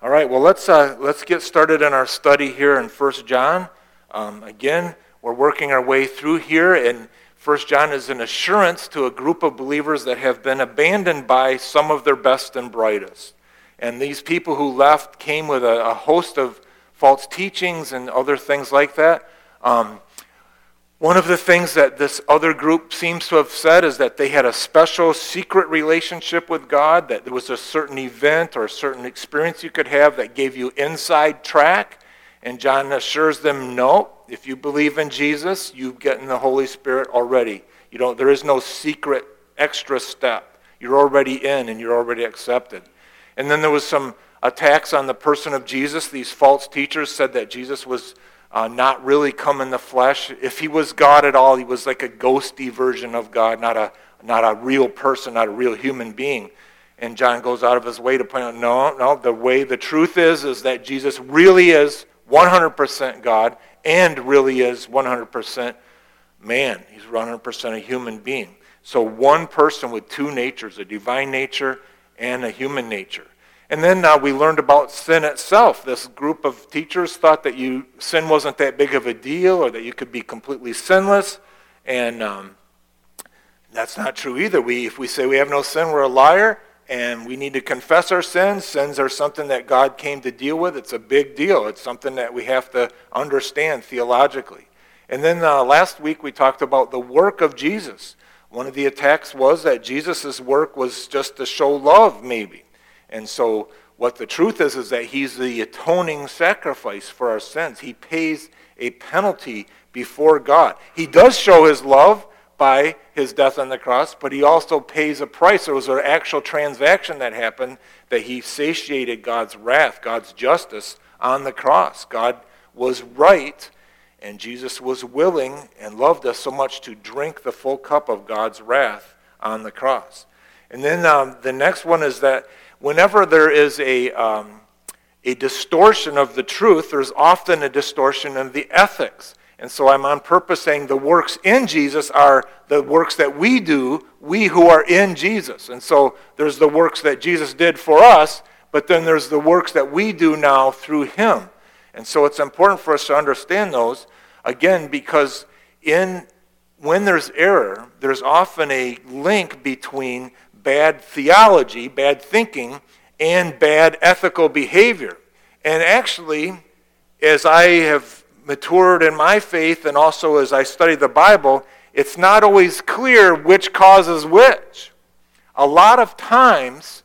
All right, well, let's, uh, let's get started in our study here in 1 John. Um, again, we're working our way through here, and 1 John is an assurance to a group of believers that have been abandoned by some of their best and brightest. And these people who left came with a, a host of false teachings and other things like that. Um, one of the things that this other group seems to have said is that they had a special secret relationship with God, that there was a certain event or a certain experience you could have that gave you inside track. And John assures them, no, if you believe in Jesus, you get in the Holy Spirit already. You don't, there is no secret extra step. You're already in and you're already accepted. And then there was some attacks on the person of Jesus. These false teachers said that Jesus was uh, not really come in the flesh. If he was God at all, he was like a ghosty version of God, not a, not a real person, not a real human being. And John goes out of his way to point out, no, no, the way, the truth is, is that Jesus really is 100% God and really is 100% man. He's 100% a human being. So one person with two natures, a divine nature and a human nature. And then uh, we learned about sin itself. This group of teachers thought that you sin wasn't that big of a deal or that you could be completely sinless. And um, that's not true either. We, if we say we have no sin, we're a liar. And we need to confess our sins. Sins are something that God came to deal with. It's a big deal. It's something that we have to understand theologically. And then uh, last week we talked about the work of Jesus. One of the attacks was that Jesus' work was just to show love, maybe. And so what the truth is is that he's the atoning sacrifice for our sins. He pays a penalty before God. He does show his love by his death on the cross, but he also pays a price. There was an actual transaction that happened that he satiated God's wrath, God's justice on the cross. God was right, and Jesus was willing and loved us so much to drink the full cup of God's wrath on the cross. And then um, the next one is that whenever there is a, um, a distortion of the truth, there's often a distortion of the ethics. And so I'm on purpose saying the works in Jesus are the works that we do, we who are in Jesus. And so there's the works that Jesus did for us, but then there's the works that we do now through him. And so it's important for us to understand those, again, because in when there's error, there's often a link between bad theology, bad thinking, and bad ethical behavior. And actually, as I have matured in my faith and also as I study the Bible, it's not always clear which causes which. A lot of times,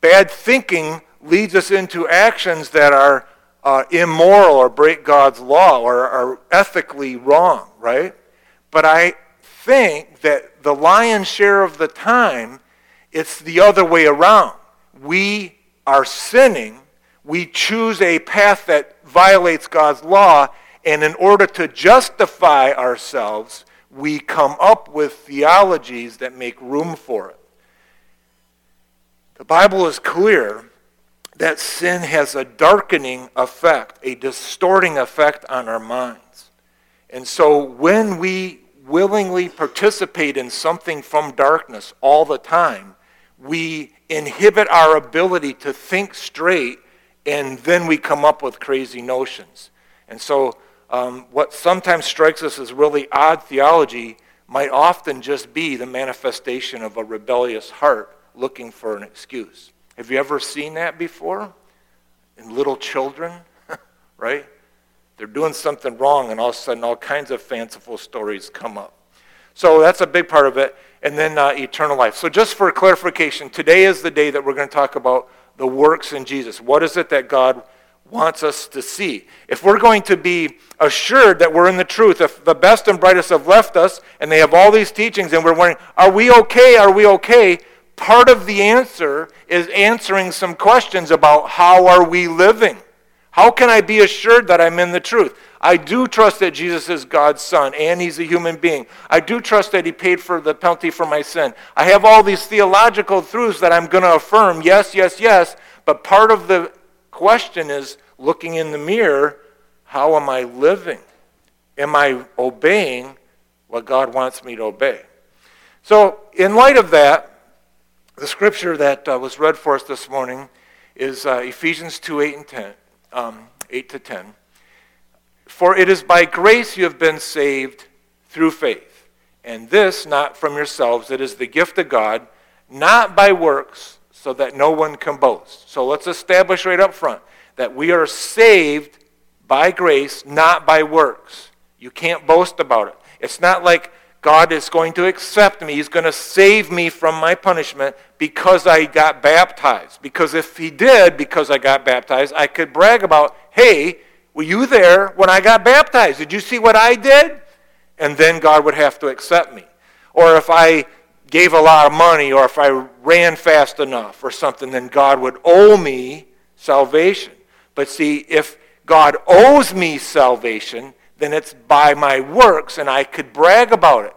bad thinking leads us into actions that are uh, immoral or break God's law or are ethically wrong, right? But I think that the lion's share of the time, it's the other way around. We are sinning. We choose a path that violates God's law, and in order to justify ourselves, we come up with theologies that make room for it. The Bible is clear that sin has a darkening effect, a distorting effect on our minds. And so when we willingly participate in something from darkness all the time, we inhibit our ability to think straight, and then we come up with crazy notions. And so, um, what sometimes strikes us as really odd theology might often just be the manifestation of a rebellious heart looking for an excuse. Have you ever seen that before? In little children, right? They're doing something wrong, and all of a sudden, all kinds of fanciful stories come up. So that's a big part of it and then uh, eternal life. So, just for clarification, today is the day that we're going to talk about the works in Jesus. What is it that God wants us to see? If we're going to be assured that we're in the truth, if the best and brightest have left us and they have all these teachings and we're wondering, are we okay? Are we okay? Part of the answer is answering some questions about how are we living? How can I be assured that I'm in the truth? I do trust that Jesus is God's son and he's a human being. I do trust that he paid for the penalty for my sin. I have all these theological truths that I'm going to affirm. Yes, yes, yes. But part of the question is looking in the mirror how am I living? Am I obeying what God wants me to obey? So, in light of that, the scripture that uh, was read for us this morning is uh, Ephesians 2 8 and 10, um, 8 to 10. For it is by grace you have been saved through faith. And this not from yourselves, it is the gift of God, not by works, so that no one can boast. So let's establish right up front that we are saved by grace, not by works. You can't boast about it. It's not like God is going to accept me. He's going to save me from my punishment because I got baptized. Because if He did, because I got baptized, I could brag about, hey, were you there when I got baptized? Did you see what I did? And then God would have to accept me. Or if I gave a lot of money or if I ran fast enough or something, then God would owe me salvation. But see, if God owes me salvation, then it's by my works, and I could brag about it.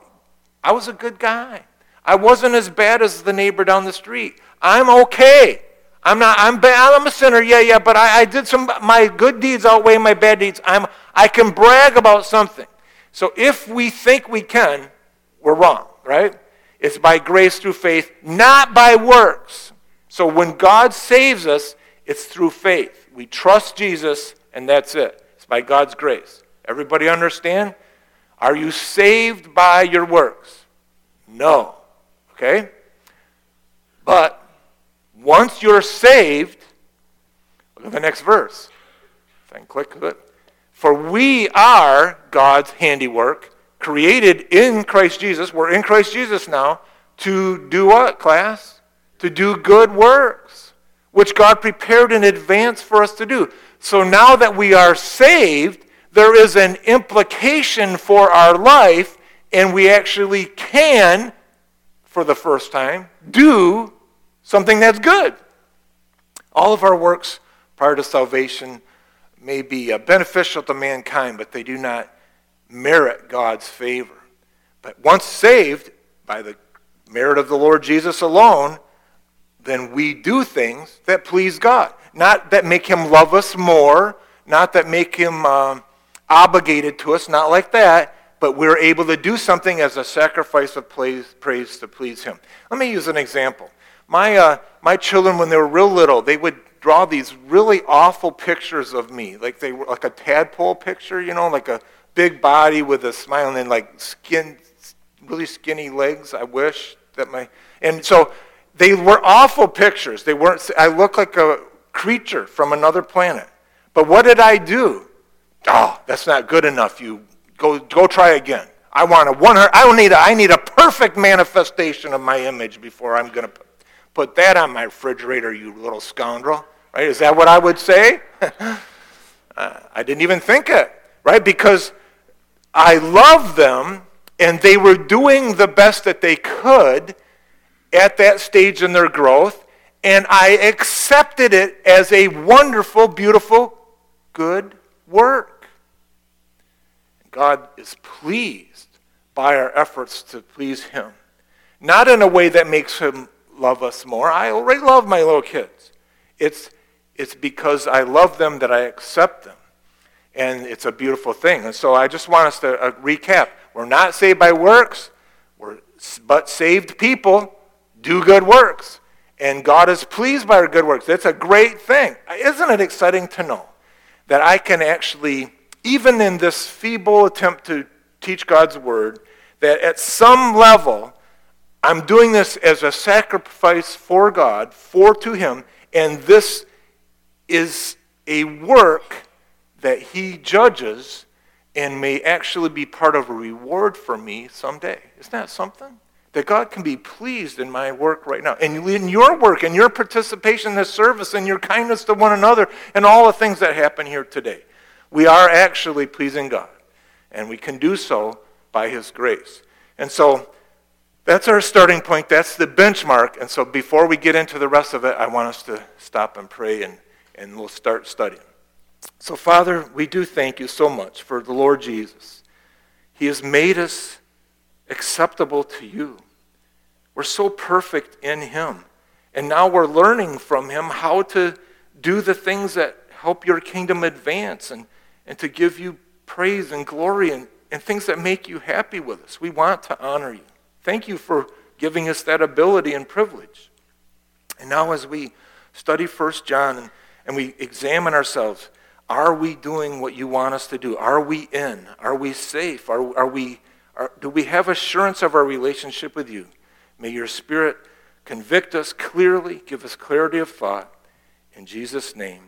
I was a good guy. I wasn't as bad as the neighbor down the street. I'm okay. I'm not. I'm bad. I'm a sinner. Yeah, yeah. But I, I did some. My good deeds outweigh my bad deeds. I'm. I can brag about something. So if we think we can, we're wrong, right? It's by grace through faith, not by works. So when God saves us, it's through faith. We trust Jesus, and that's it. It's by God's grace. Everybody understand? Are you saved by your works? No. Okay? But once you're saved, look at the next verse. If I can click it. For we are God's handiwork, created in Christ Jesus. We're in Christ Jesus now. To do what, class? To do good works, which God prepared in advance for us to do. So now that we are saved, there is an implication for our life, and we actually can, for the first time, do something that's good. All of our works prior to salvation may be uh, beneficial to mankind, but they do not merit God's favor. But once saved by the merit of the Lord Jesus alone, then we do things that please God. Not that make him love us more, not that make him um, obligated to us, not like that, but we're able to do something as a sacrifice of praise, praise to please Him. Let me use an example. My, uh, my children, when they were real little, they would draw these really awful pictures of me, like they were like a tadpole picture, you know, like a big body with a smile and then like skin, really skinny legs. I wish that my and so they were awful pictures. They weren't. I looked like a creature from another planet. But what did I do? Oh, that's not good enough. You go, go try again. I want a one. I need a. I need a perfect manifestation of my image before I'm to put that on my refrigerator. You little scoundrel. Right? Is that what I would say? uh, I didn't even think it. Right? Because I love them, and they were doing the best that they could at that stage in their growth, and I accepted it as a wonderful, beautiful, good work. God is pleased by our efforts to please Him. Not in a way that makes Him love us more. I already love my little kids. It's, it's because I love them that I accept them. And it's a beautiful thing. And so I just want us to uh, recap. We're not saved by works, we're, but saved people do good works. And God is pleased by our good works. It's a great thing. Isn't it exciting to know that I can actually, even in this feeble attempt to teach God's word, that at some level, I'm doing this as a sacrifice for God, for to Him, and this is a work that He judges and may actually be part of a reward for me someday. Isn't that something? That God can be pleased in my work right now. And in your work, and your participation in this service, and your kindness to one another, and all the things that happen here today. We are actually pleasing God. And we can do so by His grace. And so that's our starting point. That's the benchmark. And so before we get into the rest of it, I want us to stop and pray and, and we'll start studying. So, Father, we do thank you so much for the Lord Jesus. He has made us acceptable to you. We're so perfect in Him. And now we're learning from Him how to do the things that help your kingdom advance and, and to give you praise and glory and, and things that make you happy with us. We want to honor you. Thank you for giving us that ability and privilege. And now, as we study First John and, and we examine ourselves. Are we doing what you want us to do? Are we in? Are we safe? Are, are we, are, do we have assurance of our relationship with you? May your Spirit convict us clearly, give us clarity of thought. In Jesus' name,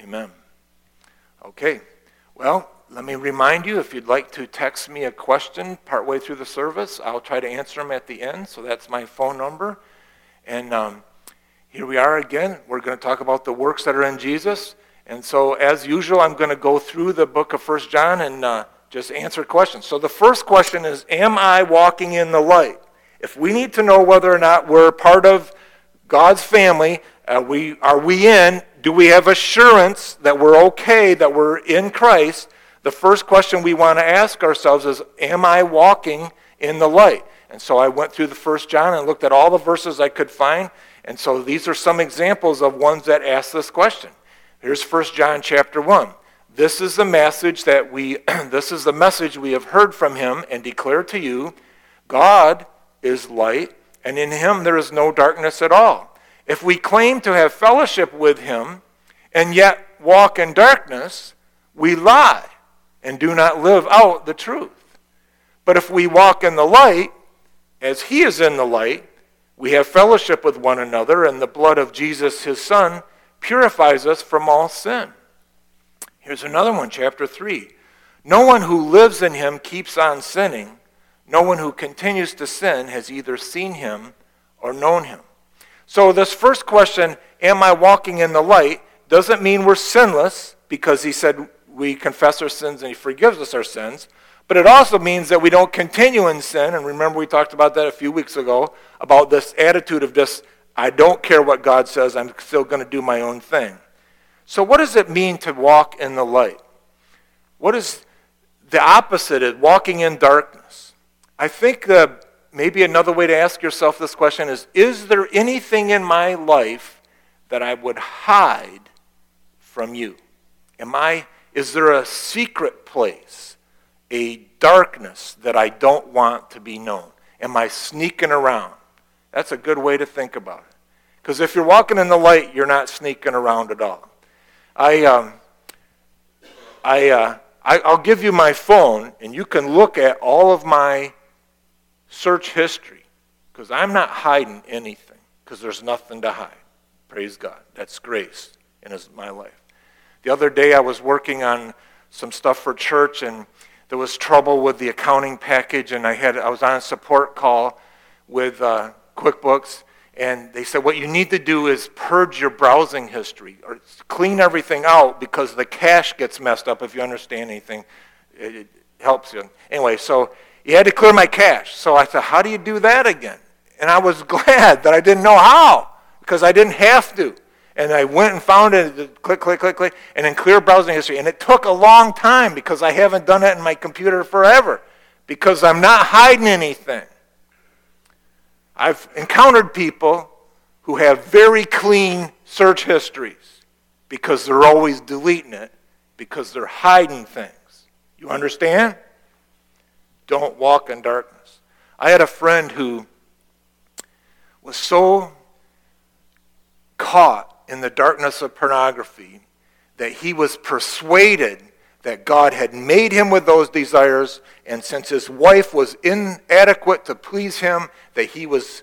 amen. Okay, well, let me remind you if you'd like to text me a question partway through the service, I'll try to answer them at the end. So that's my phone number. And um, here we are again. We're going to talk about the works that are in Jesus. And so, as usual, I'm going to go through the book of First John and uh, just answer questions. So, the first question is Am I walking in the light? If we need to know whether or not we're part of God's family, uh, we, are we in? Do we have assurance that we're okay, that we're in Christ? The first question we want to ask ourselves is Am I walking in the light? And so I went through the first John and looked at all the verses I could find. And so these are some examples of ones that ask this question. Here's 1 John chapter 1. This is the message that we this is the message we have heard from him and declare to you. God is light, and in him there is no darkness at all. If we claim to have fellowship with him and yet walk in darkness, we lie and do not live out the truth. But if we walk in the light, as he is in the light, we have fellowship with one another, and the blood of Jesus, his son, purifies us from all sin. Here's another one, chapter 3. No one who lives in him keeps on sinning. No one who continues to sin has either seen him or known him. So, this first question, am I walking in the light, doesn't mean we're sinless because he said we confess our sins and he forgives us our sins. But it also means that we don't continue in sin. And remember, we talked about that a few weeks ago about this attitude of just I don't care what God says, I'm still going to do my own thing. So, what does it mean to walk in the light? What is the opposite of walking in darkness? I think maybe another way to ask yourself this question is Is there anything in my life that I would hide from you? Am I, is there a secret place, a darkness that I don't want to be known? Am I sneaking around? That's a good way to think about it. Because if you're walking in the light, you're not sneaking around at all. I, um, I, uh, I, I'll give you my phone, and you can look at all of my search history, because I'm not hiding anything, because there's nothing to hide. Praise God. That's grace in my life. The other day, I was working on some stuff for church, and there was trouble with the accounting package, and I had I was on a support call with uh, QuickBooks, and they said what you need to do is purge your browsing history or clean everything out because the cache gets messed up if you understand anything. It, it helps you. Anyway, so you had to clear my cache. So I said, how do you do that again? And I was glad that I didn't know how because I didn't have to. And I went and found it, click, click, click, click, and then clear browsing history. And it took a long time because I haven't done it in my computer forever because I'm not hiding anything. I've encountered people who have very clean search histories because they're always deleting it because they're hiding things. You understand? Don't walk in darkness. I had a friend who was so caught in the darkness of pornography that he was persuaded that God had made him with those desires, and since his wife was inadequate to please him, that he was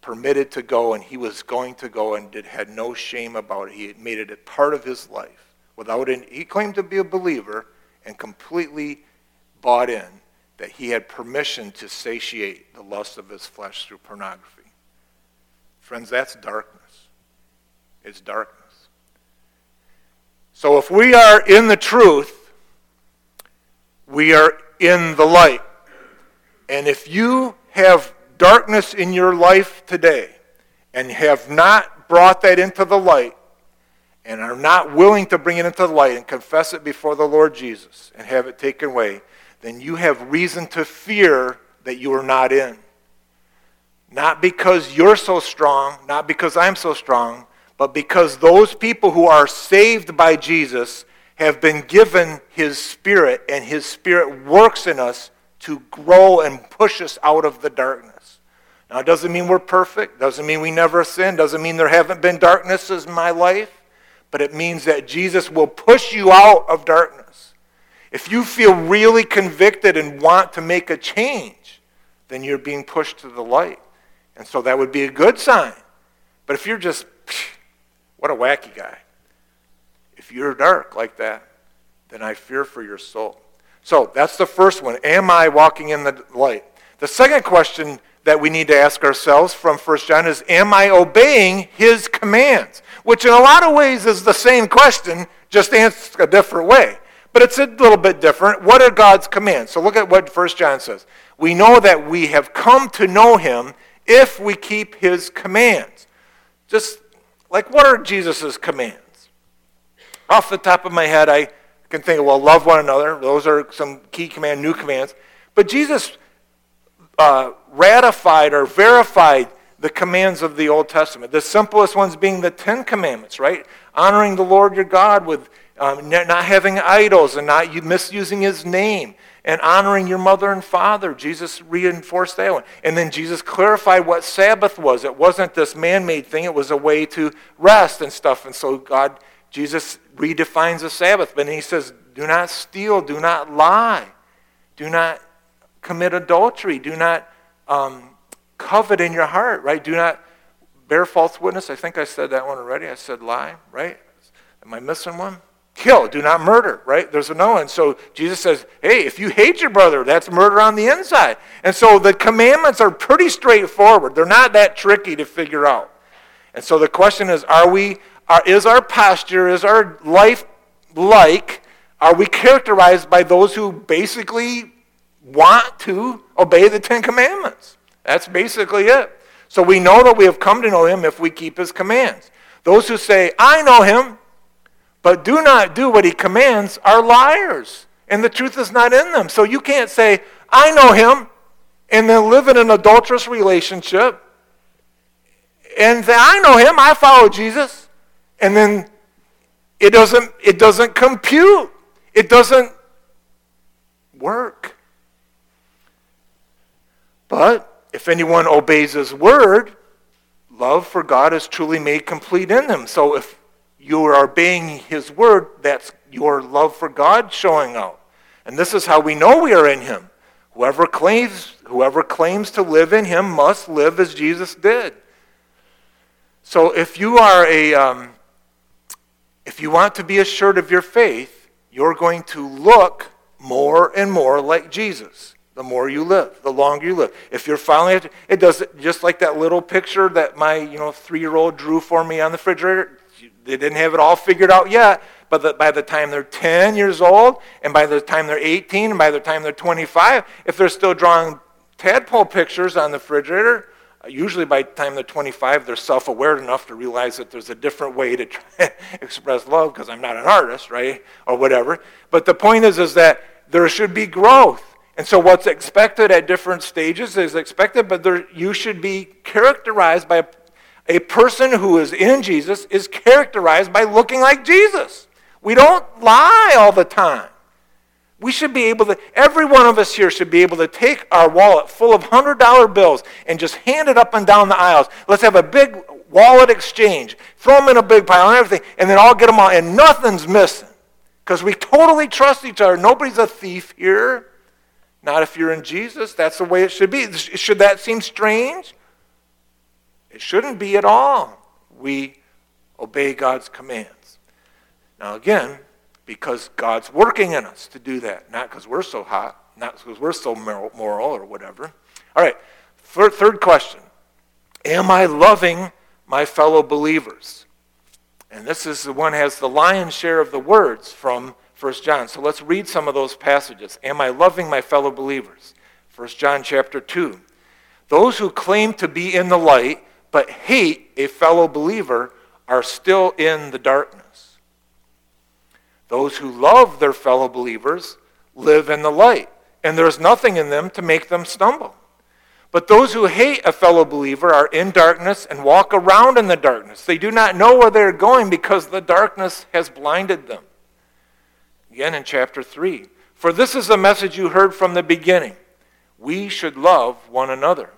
permitted to go and he was going to go and did, had no shame about it. He had made it a part of his life. Without any, he claimed to be a believer and completely bought in that he had permission to satiate the lust of his flesh through pornography. Friends, that's darkness. It's darkness. So if we are in the truth, we are in the light. And if you have darkness in your life today and have not brought that into the light and are not willing to bring it into the light and confess it before the Lord Jesus and have it taken away, then you have reason to fear that you are not in. Not because you're so strong, not because I'm so strong, but because those people who are saved by Jesus have been given his spirit, and his spirit works in us to grow and push us out of the darkness. Now, it doesn't mean we're perfect, doesn't mean we never sin, doesn't mean there haven't been darknesses in my life, but it means that Jesus will push you out of darkness. If you feel really convicted and want to make a change, then you're being pushed to the light. And so that would be a good sign. But if you're just, what a wacky guy. If you're dark like that, then I fear for your soul. So that's the first one. Am I walking in the light? The second question that we need to ask ourselves from 1 John is Am I obeying his commands? Which, in a lot of ways, is the same question, just answered a different way. But it's a little bit different. What are God's commands? So look at what 1 John says. We know that we have come to know him if we keep his commands. Just like, what are Jesus' commands? Off the top of my head, I can think of, well, love one another. Those are some key command, new commands. But Jesus uh, ratified or verified the commands of the Old Testament. The simplest ones being the Ten Commandments, right? Honoring the Lord your God with um, not having idols and not misusing his name and honoring your mother and father. Jesus reinforced that one. And then Jesus clarified what Sabbath was. It wasn't this man made thing, it was a way to rest and stuff. And so God, Jesus redefines the Sabbath. But he says, do not steal, do not lie, do not commit adultery. Do not um, covet in your heart, right? Do not bear false witness. I think I said that one already. I said lie, right? Am I missing one? Kill, do not murder, right? There's a no. And So Jesus says, hey, if you hate your brother, that's murder on the inside. And so the commandments are pretty straightforward. They're not that tricky to figure out. And so the question is, are we, are, is our posture, is our life like, are we characterized by those who basically want to obey the Ten Commandments. That's basically it. So we know that we have come to know him if we keep his commands. Those who say, I know him, but do not do what he commands are liars, and the truth is not in them. So you can't say, I know him, and then live in an adulterous relationship, and say, I know him, I follow Jesus, and then it doesn't, it doesn't compute. It doesn't work. But if anyone obeys his word, love for God is truly made complete in them. So if you are obeying his word, that's your love for God showing out. And this is how we know we are in him. Whoever claims, whoever claims to live in him must live as Jesus did. So if you are a, um, if you want to be assured of your faith, you're going to look more and more like Jesus the more you live, the longer you live. If you're following it, it does it just like that little picture that my you know three-year-old drew for me on the refrigerator. They didn't have it all figured out yet, but the, by the time they're 10 years old, and by the time they're 18, and by the time they're 25, if they're still drawing tadpole pictures on the refrigerator, usually by the time they're 25, they're self-aware enough to realize that there's a different way to express love because I'm not an artist, right, or whatever. But the point is, is that there should be growth. And so what's expected at different stages is expected, but there, you should be characterized by a, person who is in Jesus is characterized by looking like Jesus. We don't lie all the time. We should be able to, every one of us here should be able to take our wallet full of $100 bills and just hand it up and down the aisles. Let's have a big wallet exchange. Throw them in a big pile and everything, and then I'll get them all, and nothing's missing. Because we totally trust each other. Nobody's a thief here. Not if you're in Jesus. That's the way it should be. Should that seem strange? It shouldn't be at all. We obey God's commands. Now, again, because God's working in us to do that, not because we're so hot, not because we're so moral or whatever. All right, third question Am I loving my fellow believers? And this is the one has the lion's share of the words from 1 John. So let's read some of those passages. Am I loving my fellow believers? 1 John chapter 2. Those who claim to be in the light but hate a fellow believer are still in the darkness. Those who love their fellow believers live in the light, and there is nothing in them to make them stumble. But those who hate a fellow believer are in darkness and walk around in the darkness. They do not know where they're going because the darkness has blinded them. Again in chapter 3. For this is the message you heard from the beginning. We should love one another.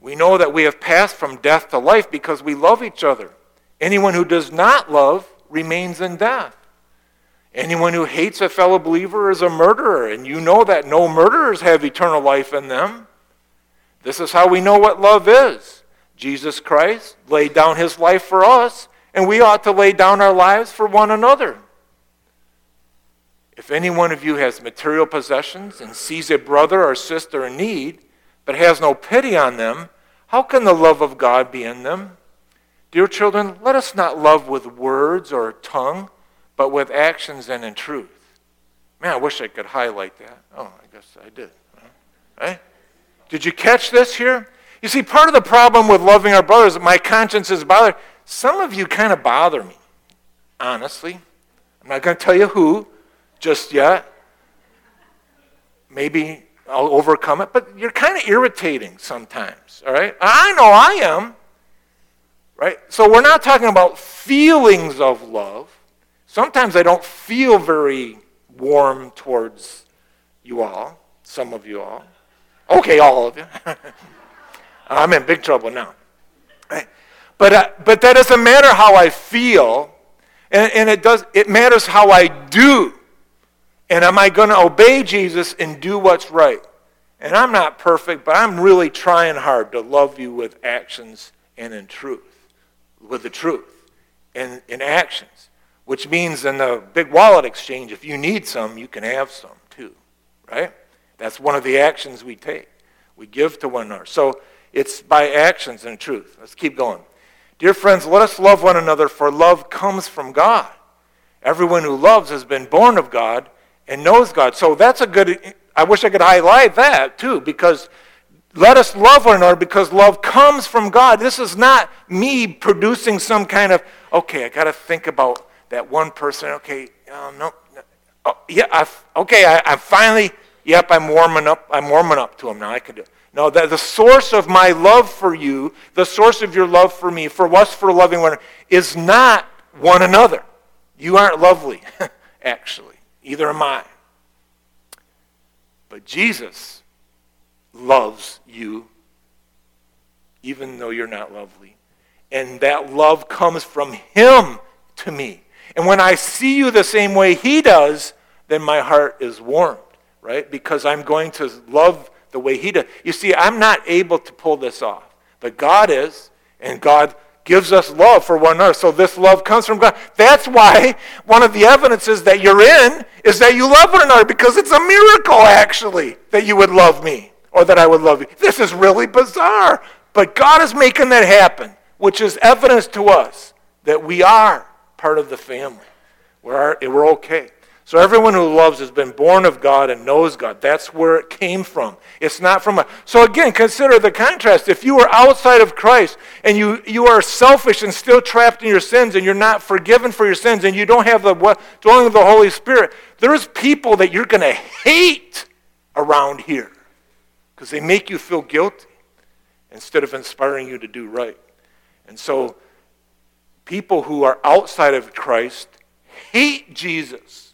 We know that we have passed from death to life because we love each other. Anyone who does not love remains in death. Anyone who hates a fellow believer is a murderer, and you know that no murderers have eternal life in them. This is how we know what love is. Jesus Christ laid down his life for us, and we ought to lay down our lives for one another. If any one of you has material possessions and sees a brother or sister in need, but has no pity on them, how can the love of God be in them? Dear children, let us not love with words or tongue, but with actions and in truth. Man, I wish I could highlight that. Oh, I guess I did. Right? Eh? Did you catch this here? You see, part of the problem with loving our brothers, my conscience is bothered. Some of you kind of bother me, honestly. I'm not going to tell you who just yet. Maybe I'll overcome it, but you're kind of irritating sometimes, all right? I know I am, right? So we're not talking about feelings of love. Sometimes I don't feel very warm towards you all, some of you all. Okay, all of you. I'm in big trouble now. But, uh, but that doesn't matter how I feel, and, and it, does, it matters how I do. And am I going to obey Jesus and do what's right? And I'm not perfect, but I'm really trying hard to love you with actions and in truth, with the truth, and in actions. Which means in the big wallet exchange, if you need some, you can have some too, right? That's one of the actions we take. We give to one another. So it's by actions and truth. Let's keep going. Dear friends, let us love one another, for love comes from God. Everyone who loves has been born of God and knows God. So that's a good, I wish I could highlight that too, because let us love one another because love comes from God. This is not me producing some kind of, okay, I got to think about that one person. Okay, oh, no. Oh, yeah, I've, okay, I, I finally, yep, I'm warming up. I'm warming up to him now. I can do it. No, that the source of my love for you, the source of your love for me, for us for loving one, is not one another. You aren't lovely, actually. Either am I. But Jesus loves you even though you're not lovely. And that love comes from Him to me. And when I see you the same way He does, then my heart is warmed, right? Because I'm going to love the way He does. You see, I'm not able to pull this off, but God is, and God gives us love for one another. So this love comes from God. That's why one of the evidences that you're in is that you love one another because it's a miracle, actually, that you would love me or that I would love you. This is really bizarre. But God is making that happen, which is evidence to us that we are part of the family. We're, we're okay. So everyone who loves has been born of God and knows God. That's where it came from. It's not from a. So again, consider the contrast. If you are outside of Christ and you, you are selfish and still trapped in your sins and you're not forgiven for your sins and you don't have the dwelling of the Holy Spirit, there's people that you're going to hate around here because they make you feel guilty instead of inspiring you to do right. And so people who are outside of Christ hate Jesus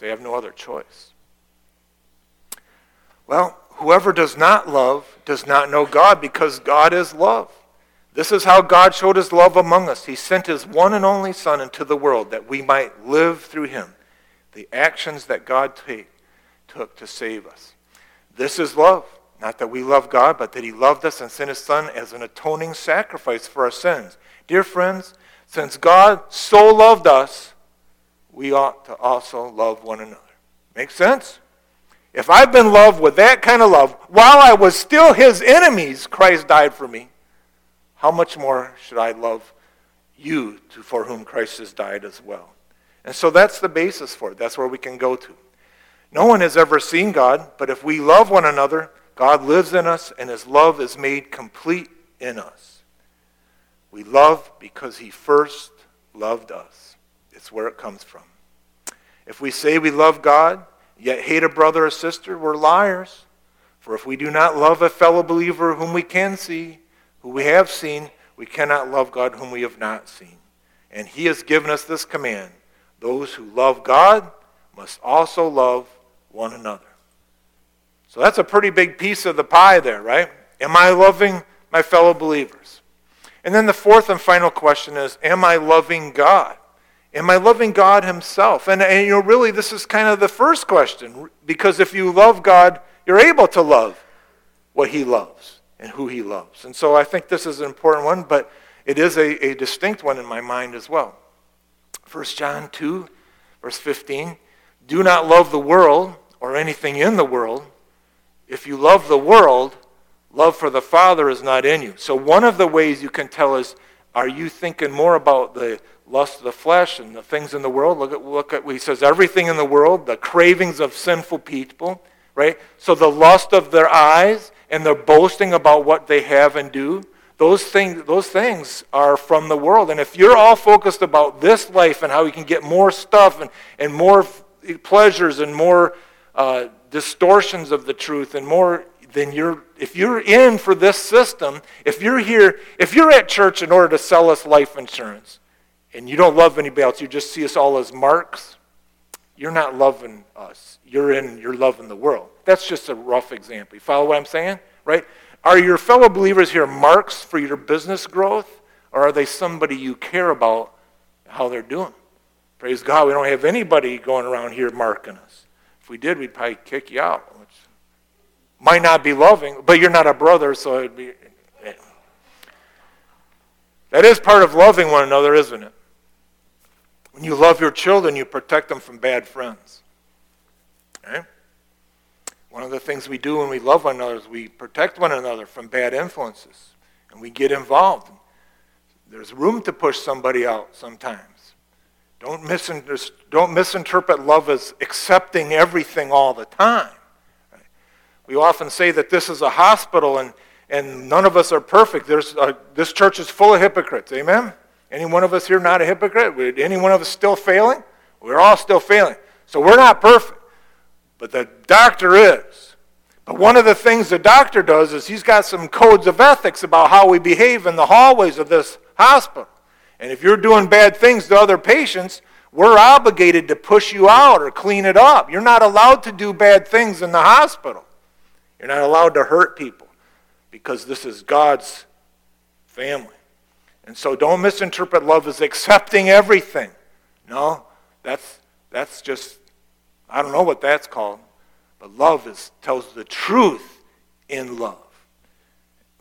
They have no other choice. Well, whoever does not love does not know God because God is love. This is how God showed his love among us. He sent his one and only Son into the world that we might live through him. The actions that God take, took to save us. This is love. Not that we love God, but that he loved us and sent his Son as an atoning sacrifice for our sins. Dear friends, since God so loved us, we ought to also love one another. Make sense? If I've been loved with that kind of love, while I was still his enemies, Christ died for me. How much more should I love you to, for whom Christ has died as well? And so that's the basis for it. That's where we can go to. No one has ever seen God, but if we love one another, God lives in us and his love is made complete in us. We love because he first loved us. It's where it comes from. If we say we love God, yet hate a brother or sister, we're liars. For if we do not love a fellow believer whom we can see, who we have seen, we cannot love God whom we have not seen. And he has given us this command those who love God must also love one another. So that's a pretty big piece of the pie there, right? Am I loving my fellow believers? And then the fourth and final question is Am I loving God? Am I loving God Himself? And, and you know, really, this is kind of the first question because if you love God, you're able to love what He loves and who He loves. And so I think this is an important one, but it is a, a distinct one in my mind as well. 1 John 2, verse 15 Do not love the world or anything in the world. If you love the world, love for the Father is not in you. So, one of the ways you can tell is are you thinking more about the lust of the flesh and the things in the world? Look at, look at he says everything in the world, the cravings of sinful people, right? So, the lust of their eyes and their boasting about what they have and do. Those things, those things are from the world. And if you're all focused about this life and how you can get more stuff and, and more pleasures and more uh, distortions of the truth and more then you're if you're in for this system if you're here if you're at church in order to sell us life insurance and you don't love anybody else you just see us all as marks you're not loving us. You're in you're loving the world. That's just a rough example. You follow what i'm saying? Right? Are your fellow believers here marks for your business growth or are they somebody you care about how they're doing? Praise god we don't have anybody going around here marking us. If we did, we'd probably kick you out, which might not be loving, but you're not a brother, so it'd be. Eh. That is part of loving one another, isn't it? When you love your children, you protect them from bad friends. Okay? One of the things we do when we love one another is we protect one another from bad influences, and we get involved. There's room to push somebody out sometimes. Don't, misinter- don't misinterpret love as accepting everything all the time. We often say that this is a hospital and, and none of us are perfect. There's a, this church is full of hypocrites. Amen? Any one of us here not a hypocrite? Any one of us still failing? We're all still failing. So we're not perfect. But the doctor is. But one of the things the doctor does is he's got some codes of ethics about how we behave in the hallways of this hospital. And if you're doing bad things to other patients, we're obligated to push you out or clean it up. You're not allowed to do bad things in the hospital. You're not allowed to hurt people because this is God's family. And so don't misinterpret love as accepting everything. No, that's, that's just, I don't know what that's called. But love is, tells the truth in love.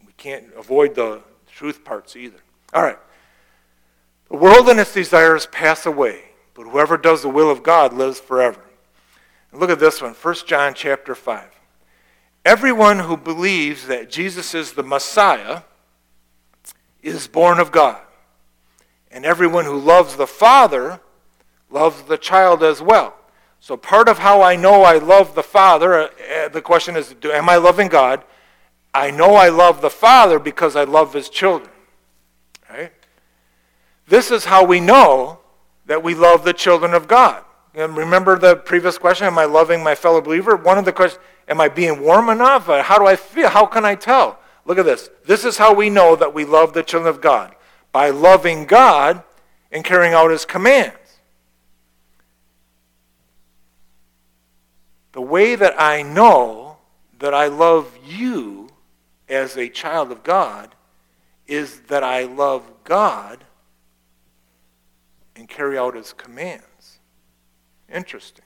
We can't avoid the truth parts either. All right. The world and its desires pass away, but whoever does the will of God lives forever. And look at this one, 1 John chapter 5. Everyone who believes that Jesus is the Messiah is born of God. And everyone who loves the Father loves the child as well. So part of how I know I love the Father, uh, uh the question is, am I loving God? I know I love the Father because I love his children. Right? This is how we know that we love the children of God. And remember the previous question, am I loving my fellow believer? One of the questions, am I being warm enough? Uh, how do I feel? How can I tell? Look at this. This is how we know that we love the children of God by loving God and carrying out his commands. The way that I know that I love you as a child of God is that I love God and carry out his commands. Interesting.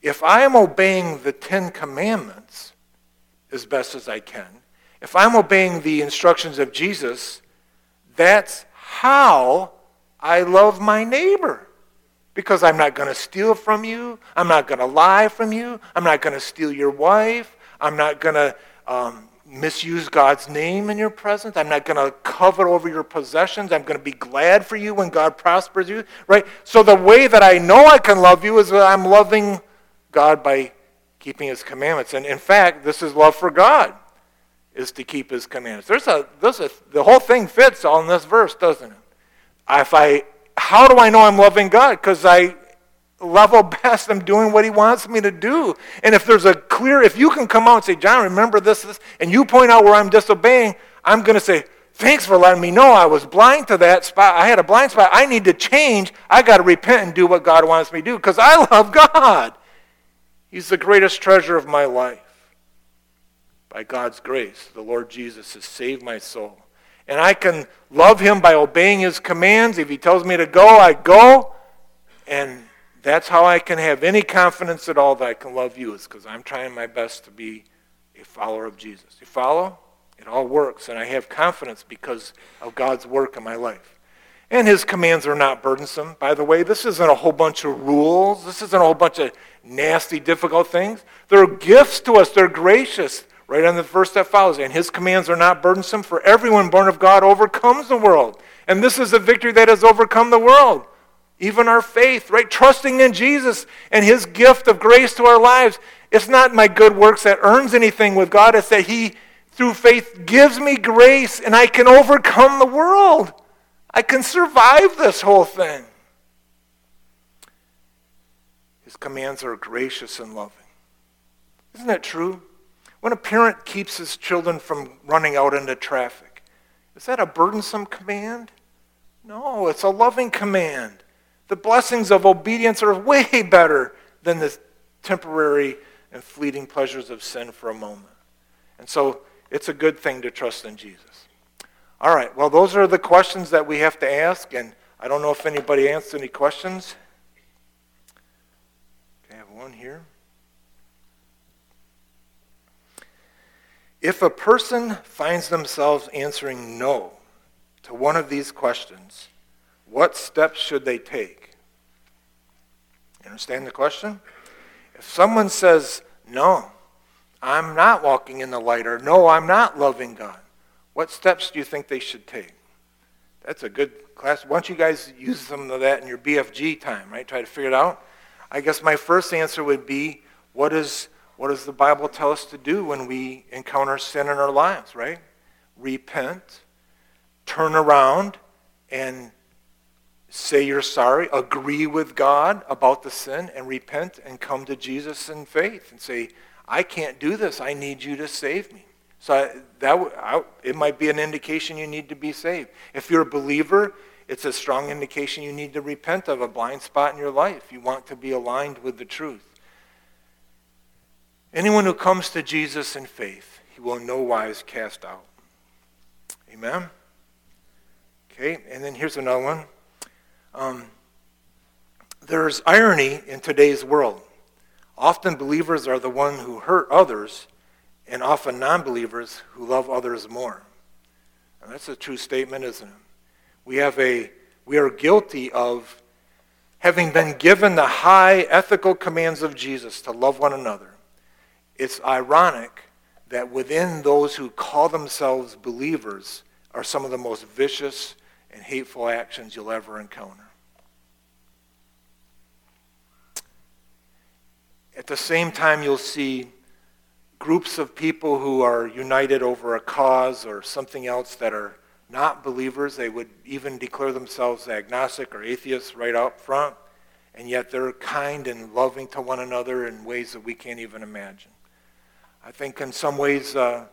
If I am obeying the Ten Commandments as best as I can, if I'm obeying the instructions of Jesus, that's how I love my neighbor. Because I'm not going to steal from you. I'm not going to lie from you. I'm not going to steal your wife. I'm not going to um, misuse God's name in your presence. I'm not going to covet over your possessions. I'm going to be glad for you when God prospers you, right? So the way that I know I can love you is that I'm loving God by keeping his commandments. And in fact, this is love for God is to keep his commandments. There's a, there's a the whole thing fits all in this verse, doesn't it? If I how do I know I'm loving God? Because I level best. I'm doing what he wants me to do. And if there's a clear, if you can come out and say, John, remember this, this, and you point out where I'm disobeying, I'm going to say, thanks for letting me know I was blind to that spot. I had a blind spot. I need to change. I got to repent and do what God wants me to do because I love God. He's the greatest treasure of my life. By God's grace. The Lord Jesus has saved my soul. And I can love him by obeying his commands. If he tells me to go, I go. And that's how I can have any confidence at all that I can love you, is because I'm trying my best to be a follower of Jesus. You follow? It all works. And I have confidence because of God's work in my life. And his commands are not burdensome. By the way, this isn't a whole bunch of rules. This isn't a whole bunch of nasty, difficult things. They're gifts to us. They're gracious. Right on the verse that follows. And his commands are not burdensome, for everyone born of God overcomes the world. And this is the victory that has overcome the world. Even our faith, right? Trusting in Jesus and his gift of grace to our lives. It's not my good works that earns anything with God. It's that he, through faith, gives me grace and I can overcome the world. I can survive this whole thing. His commands are gracious and loving. Isn't that true? When a parent keeps his children from running out into traffic, is that a burdensome command? No, it's a loving command. The blessings of obedience are way better than the temporary and fleeting pleasures of sin for a moment. And so it's a good thing to trust in Jesus. All right, well, those are the questions that we have to ask, and I don't know if anybody answered any questions. Okay, I have one here. If a person finds themselves answering no to one of these questions, what steps should they take? You understand the question? If someone says, no, I'm not walking in the light, or no, I'm not loving God, what steps do you think they should take? That's a good class. Why don't you guys use some of that in your BFG time, right? Try to figure it out. I guess my first answer would be, what is what does the Bible tell us to do when we encounter sin in our lives, right? Repent, turn around, and say you're sorry, agree with God about the sin, and repent and come to Jesus in faith and say, I can't do this. I need you to save me. So that I, it might be an indication you need to be saved. If you're a believer, it's a strong indication you need to repent of a blind spot in your life. You want to be aligned with the truth. Anyone who comes to Jesus in faith, he will in no wise cast out. Amen? Okay, and then here's another one. Um, there's irony in today's world. Often believers are the one who hurt others, and often non-believers who love others more. And that's a true statement, isn't it? We have a we are guilty of having been given the high ethical commands of Jesus to love one another it's ironic that within those who call themselves believers are some of the most vicious and hateful actions you'll ever encounter. At the same time, you'll see groups of people who are united over a cause or something else that are not believers. They would even declare themselves agnostic or atheists right up front, and yet they're kind and loving to one another in ways that we can't even imagine. I think in some ways uh,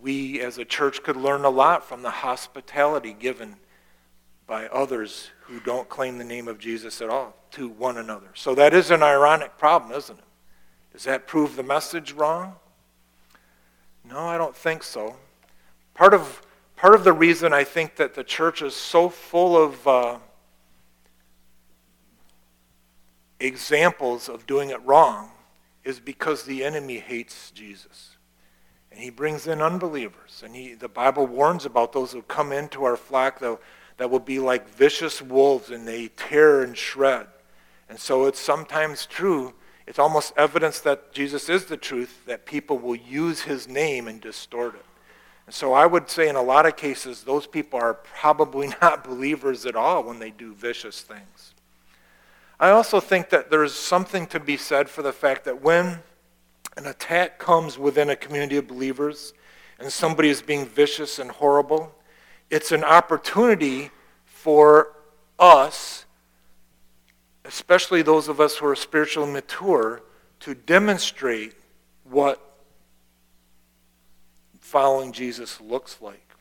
we as a church could learn a lot from the hospitality given by others who don't claim the name of Jesus at all to one another. So that is an ironic problem, isn't it? Does that prove the message wrong? No, I don't think so. Part of, part of the reason I think that the church is so full of uh, examples of doing it wrong is because the enemy hates Jesus. And he brings in unbelievers. And he, the Bible warns about those who come into our flock that, that will be like vicious wolves and they tear and shred. And so it's sometimes true, it's almost evidence that Jesus is the truth, that people will use his name and distort it. And so I would say in a lot of cases, those people are probably not believers at all when they do vicious things. I also think that there's something to be said for the fact that when an attack comes within a community of believers and somebody is being vicious and horrible, it's an opportunity for us, especially those of us who are spiritually mature, to demonstrate what following Jesus looks like.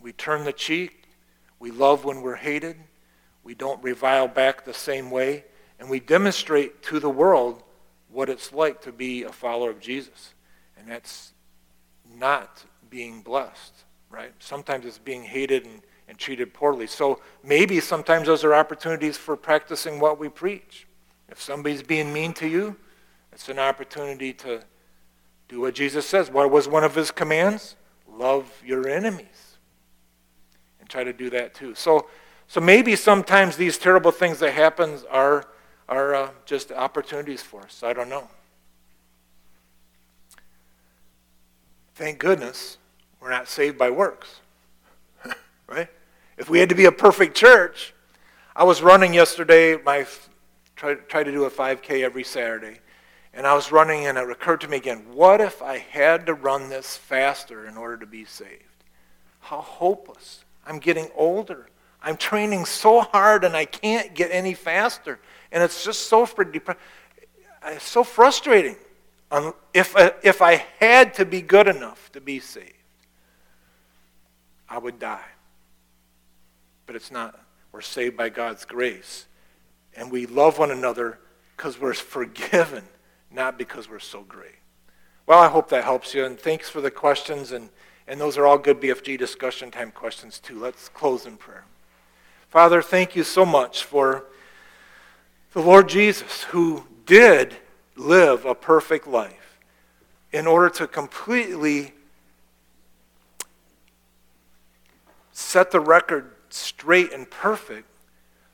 We turn the cheek, we love when we're hated, we don't revile back the same way. And we demonstrate to the world what it's like to be a follower of Jesus. And that's not being blessed, right? Sometimes it's being hated and, and treated poorly. So maybe sometimes those are opportunities for practicing what we preach. If somebody's being mean to you, it's an opportunity to do what Jesus says. What was one of his commands? Love your enemies. And try to do that too. So, so maybe sometimes these terrible things that happen are, are uh, just opportunities for us. I don't know. Thank goodness we're not saved by works. right? If we had to be a perfect church, I was running yesterday, my try, try to do a 5K every Saturday. And I was running, and it occurred to me again what if I had to run this faster in order to be saved? How hopeless. I'm getting older. I'm training so hard, and I can't get any faster. And it's just so, it's uh, so frustrating. Um, if, uh, if I had to be good enough to be saved, I would die. But it's not. We're saved by God's grace. And we love one another because we're forgiven, not because we're so great. Well, I hope that helps you. And thanks for the questions. And, and those are all good BFG discussion time questions, too. Let's close in prayer. Father, thank you so much for the Lord Jesus, who did live a perfect life in order to completely set the record straight and perfect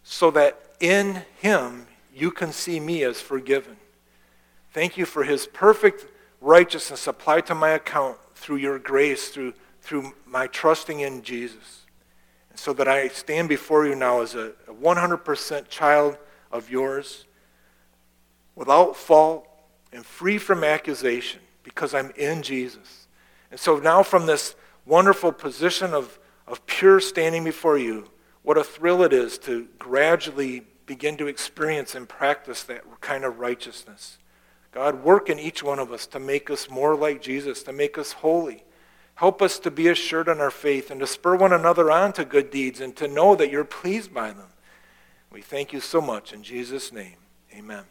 so that in him you can see me as forgiven. Thank you for his perfect righteousness applied to my account through your grace, through, through my trusting in Jesus. So that I stand before you now as a, a 100% child of yours, without fault and free from accusation, because I'm in Jesus. And so now, from this wonderful position of, of pure standing before you, what a thrill it is to gradually begin to experience and practice that kind of righteousness. God, work in each one of us to make us more like Jesus, to make us holy. Help us to be assured in our faith and to spur one another on to good deeds and to know that you're pleased by them. We thank you so much. In Jesus' name, amen.